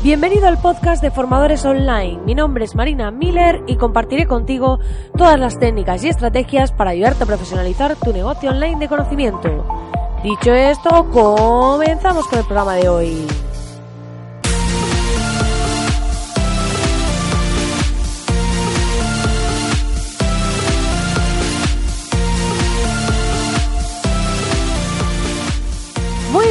Bienvenido al podcast de Formadores Online. Mi nombre es Marina Miller y compartiré contigo todas las técnicas y estrategias para ayudarte a profesionalizar tu negocio online de conocimiento. Dicho esto, comenzamos con el programa de hoy.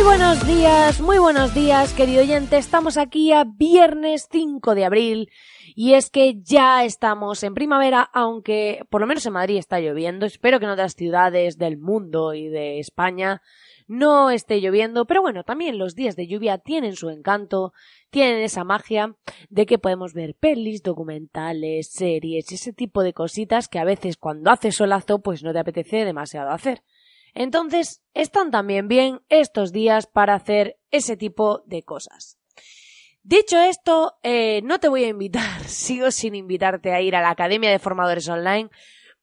Buenos días, muy buenos días, querido oyente. Estamos aquí a viernes 5 de abril y es que ya estamos en primavera, aunque por lo menos en Madrid está lloviendo. Espero que en otras ciudades del mundo y de España no esté lloviendo, pero bueno, también los días de lluvia tienen su encanto, tienen esa magia de que podemos ver pelis, documentales, series, ese tipo de cositas que a veces cuando hace solazo pues no te apetece demasiado hacer. Entonces, están también bien estos días para hacer ese tipo de cosas. Dicho esto, eh, no te voy a invitar, sigo sin invitarte a ir a la Academia de Formadores Online,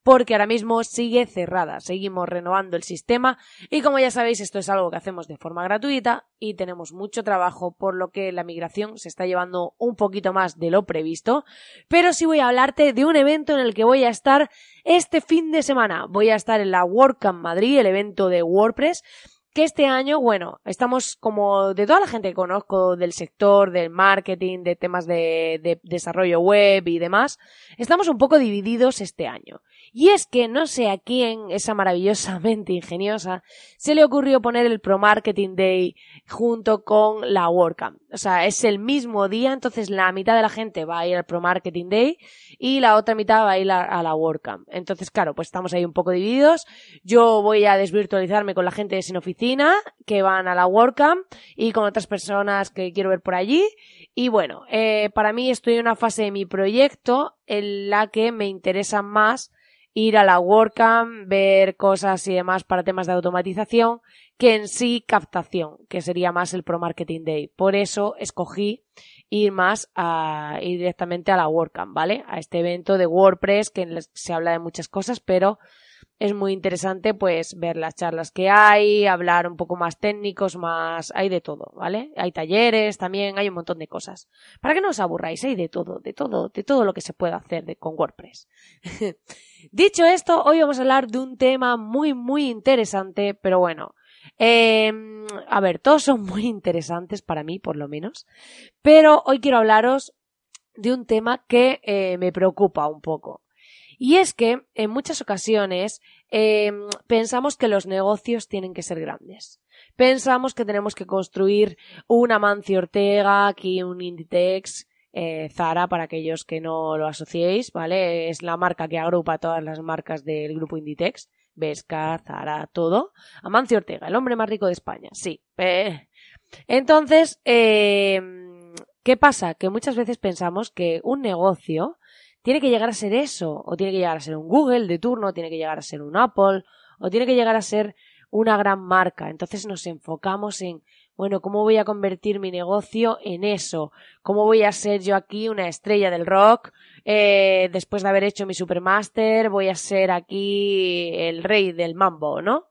porque ahora mismo sigue cerrada. Seguimos renovando el sistema y como ya sabéis esto es algo que hacemos de forma gratuita y tenemos mucho trabajo por lo que la migración se está llevando un poquito más de lo previsto. Pero sí voy a hablarte de un evento en el que voy a estar este fin de semana. Voy a estar en la WordCamp Madrid, el evento de WordPress que este año, bueno, estamos como de toda la gente que conozco del sector, del marketing, de temas de, de, desarrollo web y demás, estamos un poco divididos este año. Y es que no sé a quién, esa maravillosamente ingeniosa, se le ocurrió poner el Pro Marketing Day junto con la WordCamp. O sea, es el mismo día, entonces la mitad de la gente va a ir al Pro Marketing Day y la otra mitad va a ir a, la WordCamp. Entonces, claro, pues estamos ahí un poco divididos. Yo voy a desvirtualizarme con la gente de Sin Oficina, que van a la WordCamp, y con otras personas que quiero ver por allí. Y bueno, eh, para mí estoy en una fase de mi proyecto en la que me interesa más ir a la WordCamp, ver cosas y demás para temas de automatización, que en sí captación, que sería más el Pro Marketing Day. Por eso escogí ir más a ir directamente a la WordCamp, ¿vale? A este evento de WordPress que se habla de muchas cosas, pero es muy interesante pues ver las charlas que hay, hablar un poco más técnicos, más hay de todo, ¿vale? Hay talleres también, hay un montón de cosas. Para que no os aburráis, hay de todo, de todo, de todo lo que se puede hacer de, con WordPress. Dicho esto, hoy vamos a hablar de un tema muy muy interesante, pero bueno, eh, a ver, todos son muy interesantes para mí, por lo menos, pero hoy quiero hablaros de un tema que eh, me preocupa un poco. Y es que en muchas ocasiones eh, pensamos que los negocios tienen que ser grandes. Pensamos que tenemos que construir un Amancio Ortega, aquí un Inditex, eh, Zara, para aquellos que no lo asociéis, ¿vale? Es la marca que agrupa todas las marcas del grupo Inditex. Vesca, Zara, todo. Amancio Ortega, el hombre más rico de España, sí. Eh. Entonces, eh, ¿qué pasa? Que muchas veces pensamos que un negocio tiene que llegar a ser eso, o tiene que llegar a ser un Google de turno, o tiene que llegar a ser un Apple, o tiene que llegar a ser una gran marca. Entonces nos enfocamos en, bueno, ¿cómo voy a convertir mi negocio en eso? ¿Cómo voy a ser yo aquí una estrella del rock? Eh, después de haber hecho mi Supermaster, voy a ser aquí el rey del mambo, ¿no?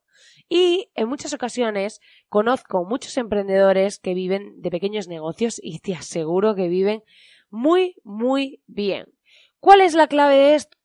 Y en muchas ocasiones conozco muchos emprendedores que viven de pequeños negocios y te aseguro que viven muy, muy bien. ¿Cuál es la clave de esto?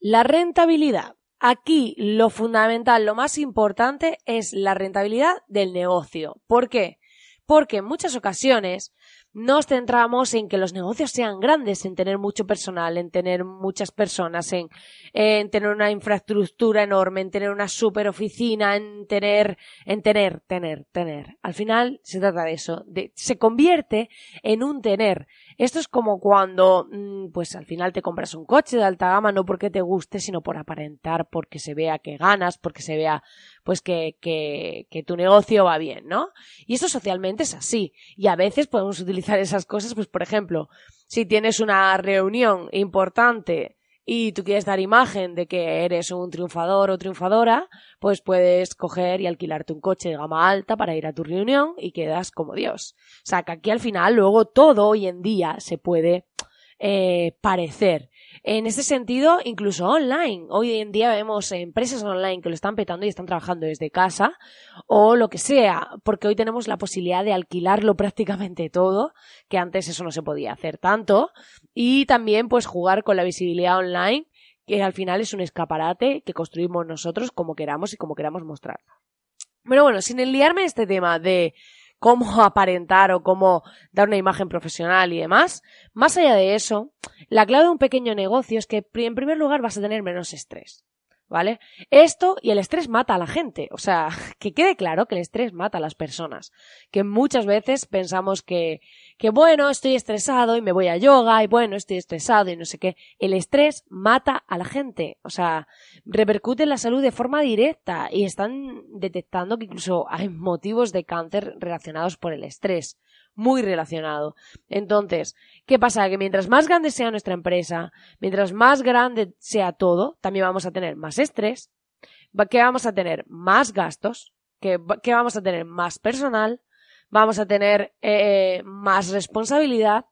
La rentabilidad. Aquí lo fundamental, lo más importante es la rentabilidad del negocio. ¿Por qué? Porque en muchas ocasiones nos centramos en que los negocios sean grandes, en tener mucho personal, en tener muchas personas, en, en tener una infraestructura enorme, en tener una super oficina, en tener, en tener, tener, tener. Al final se trata de eso, de, se convierte en un tener. Esto es como cuando, mm, pues al final te compras un coche de alta gama no porque te guste, sino por aparentar, porque se vea que ganas, porque se vea, pues que, tu negocio va bien, ¿no? Y eso socialmente es así. Y a veces podemos utilizar esas cosas, pues por ejemplo, si tienes una reunión importante y tú quieres dar imagen de que eres un triunfador o triunfadora, pues puedes coger y alquilarte un coche de gama alta para ir a tu reunión y quedas como Dios. O sea, que aquí al final luego todo hoy en día se puede eh, parecer. En ese sentido, incluso online. Hoy en día vemos empresas online que lo están petando y están trabajando desde casa o lo que sea, porque hoy tenemos la posibilidad de alquilarlo prácticamente todo, que antes eso no se podía hacer tanto, y también pues jugar con la visibilidad online, que al final es un escaparate que construimos nosotros como queramos y como queramos mostrar. Pero bueno, sin enliarme este tema de cómo aparentar o cómo dar una imagen profesional y demás. Más allá de eso, la clave de un pequeño negocio es que en primer lugar vas a tener menos estrés. ¿Vale? Esto y el estrés mata a la gente. O sea, que quede claro que el estrés mata a las personas. Que muchas veces pensamos que, que bueno, estoy estresado y me voy a yoga y bueno, estoy estresado y no sé qué. El estrés mata a la gente. O sea, repercute en la salud de forma directa y están detectando que incluso hay motivos de cáncer relacionados por el estrés muy relacionado. Entonces, ¿qué pasa? Que mientras más grande sea nuestra empresa, mientras más grande sea todo, también vamos a tener más estrés, que vamos a tener más gastos, que, que vamos a tener más personal, vamos a tener eh, más responsabilidad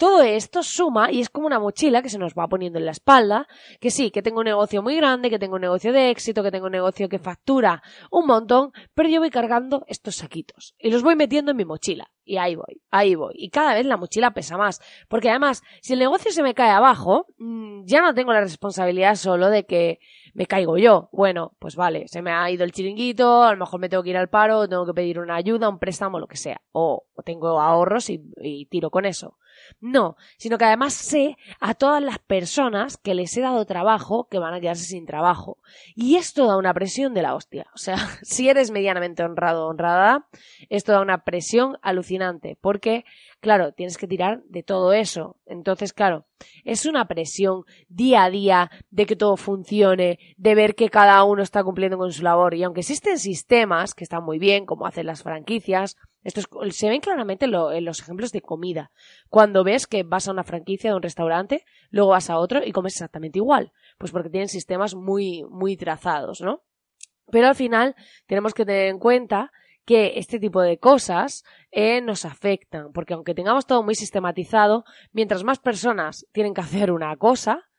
todo esto suma y es como una mochila que se nos va poniendo en la espalda, que sí, que tengo un negocio muy grande, que tengo un negocio de éxito, que tengo un negocio que factura un montón, pero yo voy cargando estos saquitos y los voy metiendo en mi mochila. Y ahí voy, ahí voy. Y cada vez la mochila pesa más. Porque además, si el negocio se me cae abajo, mm, ya no tengo la responsabilidad solo de que me caigo yo. Bueno, pues vale, se me ha ido el chiringuito, a lo mejor me tengo que ir al paro, tengo que pedir una ayuda, un préstamo, lo que sea. O, tengo ahorros y tiro con eso. No, sino que además sé a todas las personas que les he dado trabajo que van a quedarse sin trabajo. Y esto da una presión de la hostia. O sea, si eres medianamente honrado o honrada, esto da una presión alucinante. Porque, claro, tienes que tirar de todo eso. Entonces, claro, es una presión día a día de que todo funcione, de ver que cada uno está cumpliendo con su labor. Y aunque existen sistemas que están muy bien, como hacen las franquicias, esto se ven claramente en los ejemplos de comida. Cuando ves que vas a una franquicia de un restaurante, luego vas a otro y comes exactamente igual. Pues porque tienen sistemas muy, muy trazados, ¿no? Pero al final tenemos que tener en cuenta que este tipo de cosas eh, nos afectan, porque aunque tengamos todo muy sistematizado, mientras más personas tienen que hacer una cosa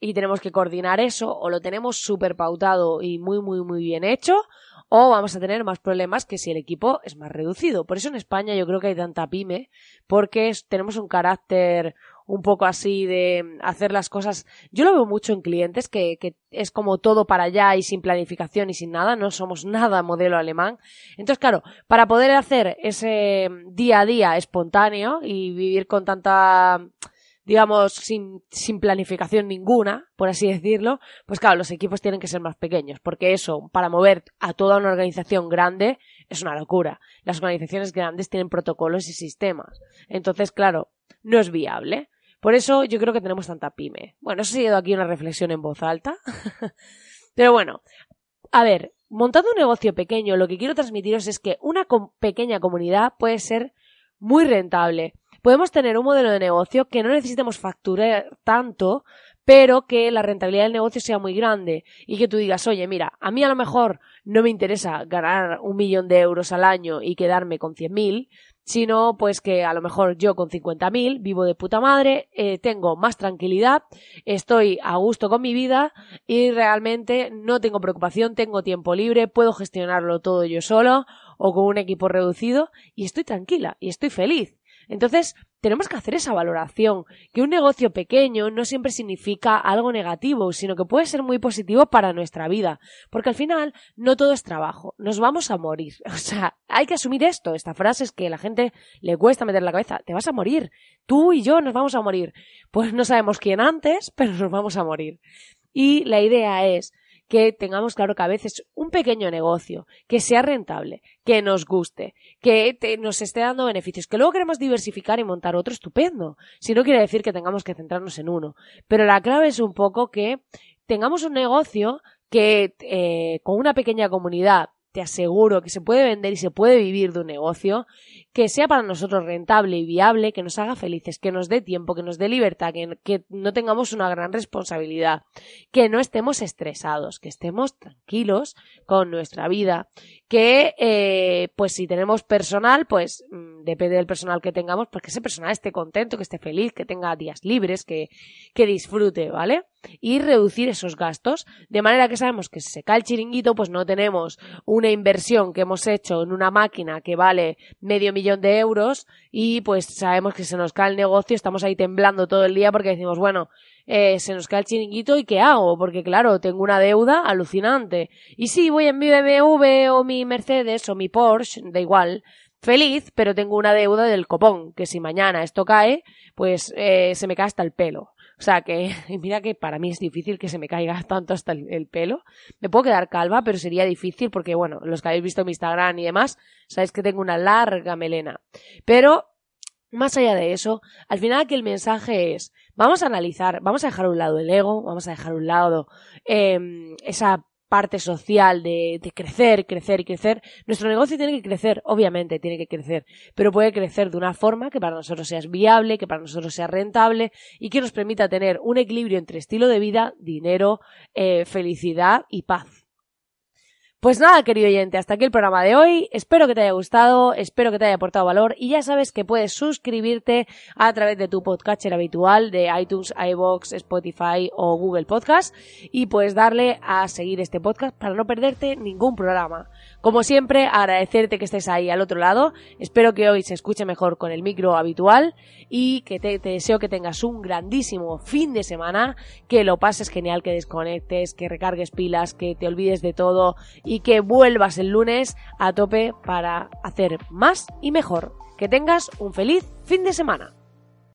y tenemos que coordinar eso, o lo tenemos súper pautado y muy, muy, muy bien hecho, o vamos a tener más problemas que si el equipo es más reducido. Por eso en España yo creo que hay tanta pyme, porque tenemos un carácter un poco así de hacer las cosas. Yo lo veo mucho en clientes que, que, es como todo para allá y sin planificación y sin nada, no somos nada modelo alemán. Entonces, claro, para poder hacer ese día a día espontáneo y vivir con tanta digamos, sin, sin planificación ninguna, por así decirlo, pues claro, los equipos tienen que ser más pequeños, porque eso, para mover a toda una organización grande, es una locura. Las organizaciones grandes tienen protocolos y sistemas. Entonces, claro, no es viable. Por eso yo creo que tenemos tanta pyme. Bueno, eso ha sido aquí una reflexión en voz alta. Pero bueno, a ver, montando un negocio pequeño, lo que quiero transmitiros es que una pequeña comunidad puede ser muy rentable podemos tener un modelo de negocio que no necesitemos facturar tanto, pero que la rentabilidad del negocio sea muy grande y que tú digas, oye, mira, a mí a lo mejor no me interesa ganar un millón de euros al año y quedarme con cien mil, sino pues que a lo mejor yo con cincuenta mil vivo de puta madre, eh, tengo más tranquilidad, estoy a gusto con mi vida y realmente no tengo preocupación, tengo tiempo libre, puedo gestionarlo todo yo solo o con un equipo reducido y estoy tranquila y estoy feliz. Entonces, tenemos que hacer esa valoración, que un negocio pequeño no siempre significa algo negativo, sino que puede ser muy positivo para nuestra vida, porque al final no todo es trabajo, nos vamos a morir. O sea, hay que asumir esto, esta frase es que a la gente le cuesta meter la cabeza, te vas a morir, tú y yo nos vamos a morir. Pues no sabemos quién antes, pero nos vamos a morir. Y la idea es que tengamos claro que a veces un pequeño negocio que sea rentable, que nos guste, que nos esté dando beneficios, que luego queremos diversificar y montar otro estupendo. Si no quiere decir que tengamos que centrarnos en uno. Pero la clave es un poco que tengamos un negocio que eh, con una pequeña comunidad te aseguro que se puede vender y se puede vivir de un negocio que sea para nosotros rentable y viable, que nos haga felices, que nos dé tiempo, que nos dé libertad, que, no tengamos una gran responsabilidad, que no estemos estresados, que estemos tranquilos con nuestra vida, que eh, pues si tenemos personal, pues mm, depende del personal que tengamos, pues que ese personal esté contento, que esté feliz, que tenga días libres, que, que disfrute, ¿vale? Y reducir esos gastos, de manera que sabemos que si se cae el chiringuito, pues no tenemos una inversión que hemos hecho en una máquina que vale medio millón de euros y pues sabemos que se nos cae el negocio, estamos ahí temblando todo el día porque decimos, bueno, eh, se nos cae el chiringuito y ¿qué hago? Porque claro, tengo una deuda alucinante. Y sí, voy en mi BMW o mi Mercedes o mi Porsche, da igual, feliz, pero tengo una deuda del copón, que si mañana esto cae, pues eh, se me cae hasta el pelo. O sea que, mira que para mí es difícil que se me caiga tanto hasta el, pelo. Me puedo quedar calva, pero sería difícil porque, bueno, los que habéis visto mi Instagram y demás, sabéis que tengo una larga melena. Pero, más allá de eso, al final que el mensaje es, vamos a analizar, vamos a dejar un lado el ego, vamos a dejar un lado eh, esa parte social de, de, crecer, crecer y crecer. Nuestro negocio tiene que crecer, obviamente tiene que crecer, pero puede crecer de una forma que para nosotros sea viable, que para nosotros sea rentable y que nos permita tener un equilibrio entre estilo de vida, dinero, eh, felicidad y paz. Pues nada, querido oyente, hasta aquí el programa de hoy. Espero que te haya gustado, espero que te haya aportado valor y ya sabes que puedes suscribirte a través de tu podcatcher habitual de iTunes, iBox, Spotify o Google Podcast y puedes darle a seguir este podcast para no perderte ningún programa. Como siempre, agradecerte que estés ahí al otro lado. Espero que hoy se escuche mejor con el micro habitual y que te, deseo que tengas un grandísimo fin de semana, que lo pases genial, que desconectes, que recargues pilas, que te olvides de todo y que vuelvas el lunes a tope para hacer más y mejor. Que tengas un feliz fin de semana.